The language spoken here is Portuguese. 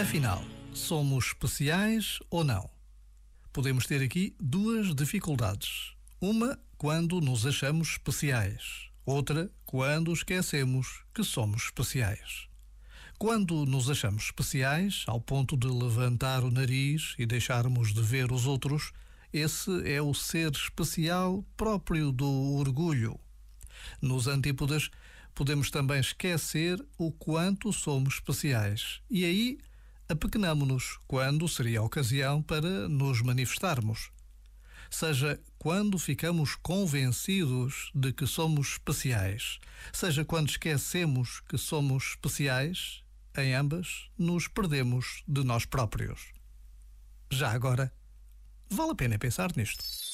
Afinal, somos especiais ou não? Podemos ter aqui duas dificuldades. Uma quando nos achamos especiais, outra quando esquecemos que somos especiais. Quando nos achamos especiais, ao ponto de levantar o nariz e deixarmos de ver os outros, esse é o ser especial próprio do orgulho. Nos antípodas, podemos também esquecer o quanto somos especiais e aí apequenamo-nos quando seria a ocasião para nos manifestarmos. Seja quando ficamos convencidos de que somos especiais, seja quando esquecemos que somos especiais, em ambas nos perdemos de nós próprios. Já agora, vale a pena pensar nisto.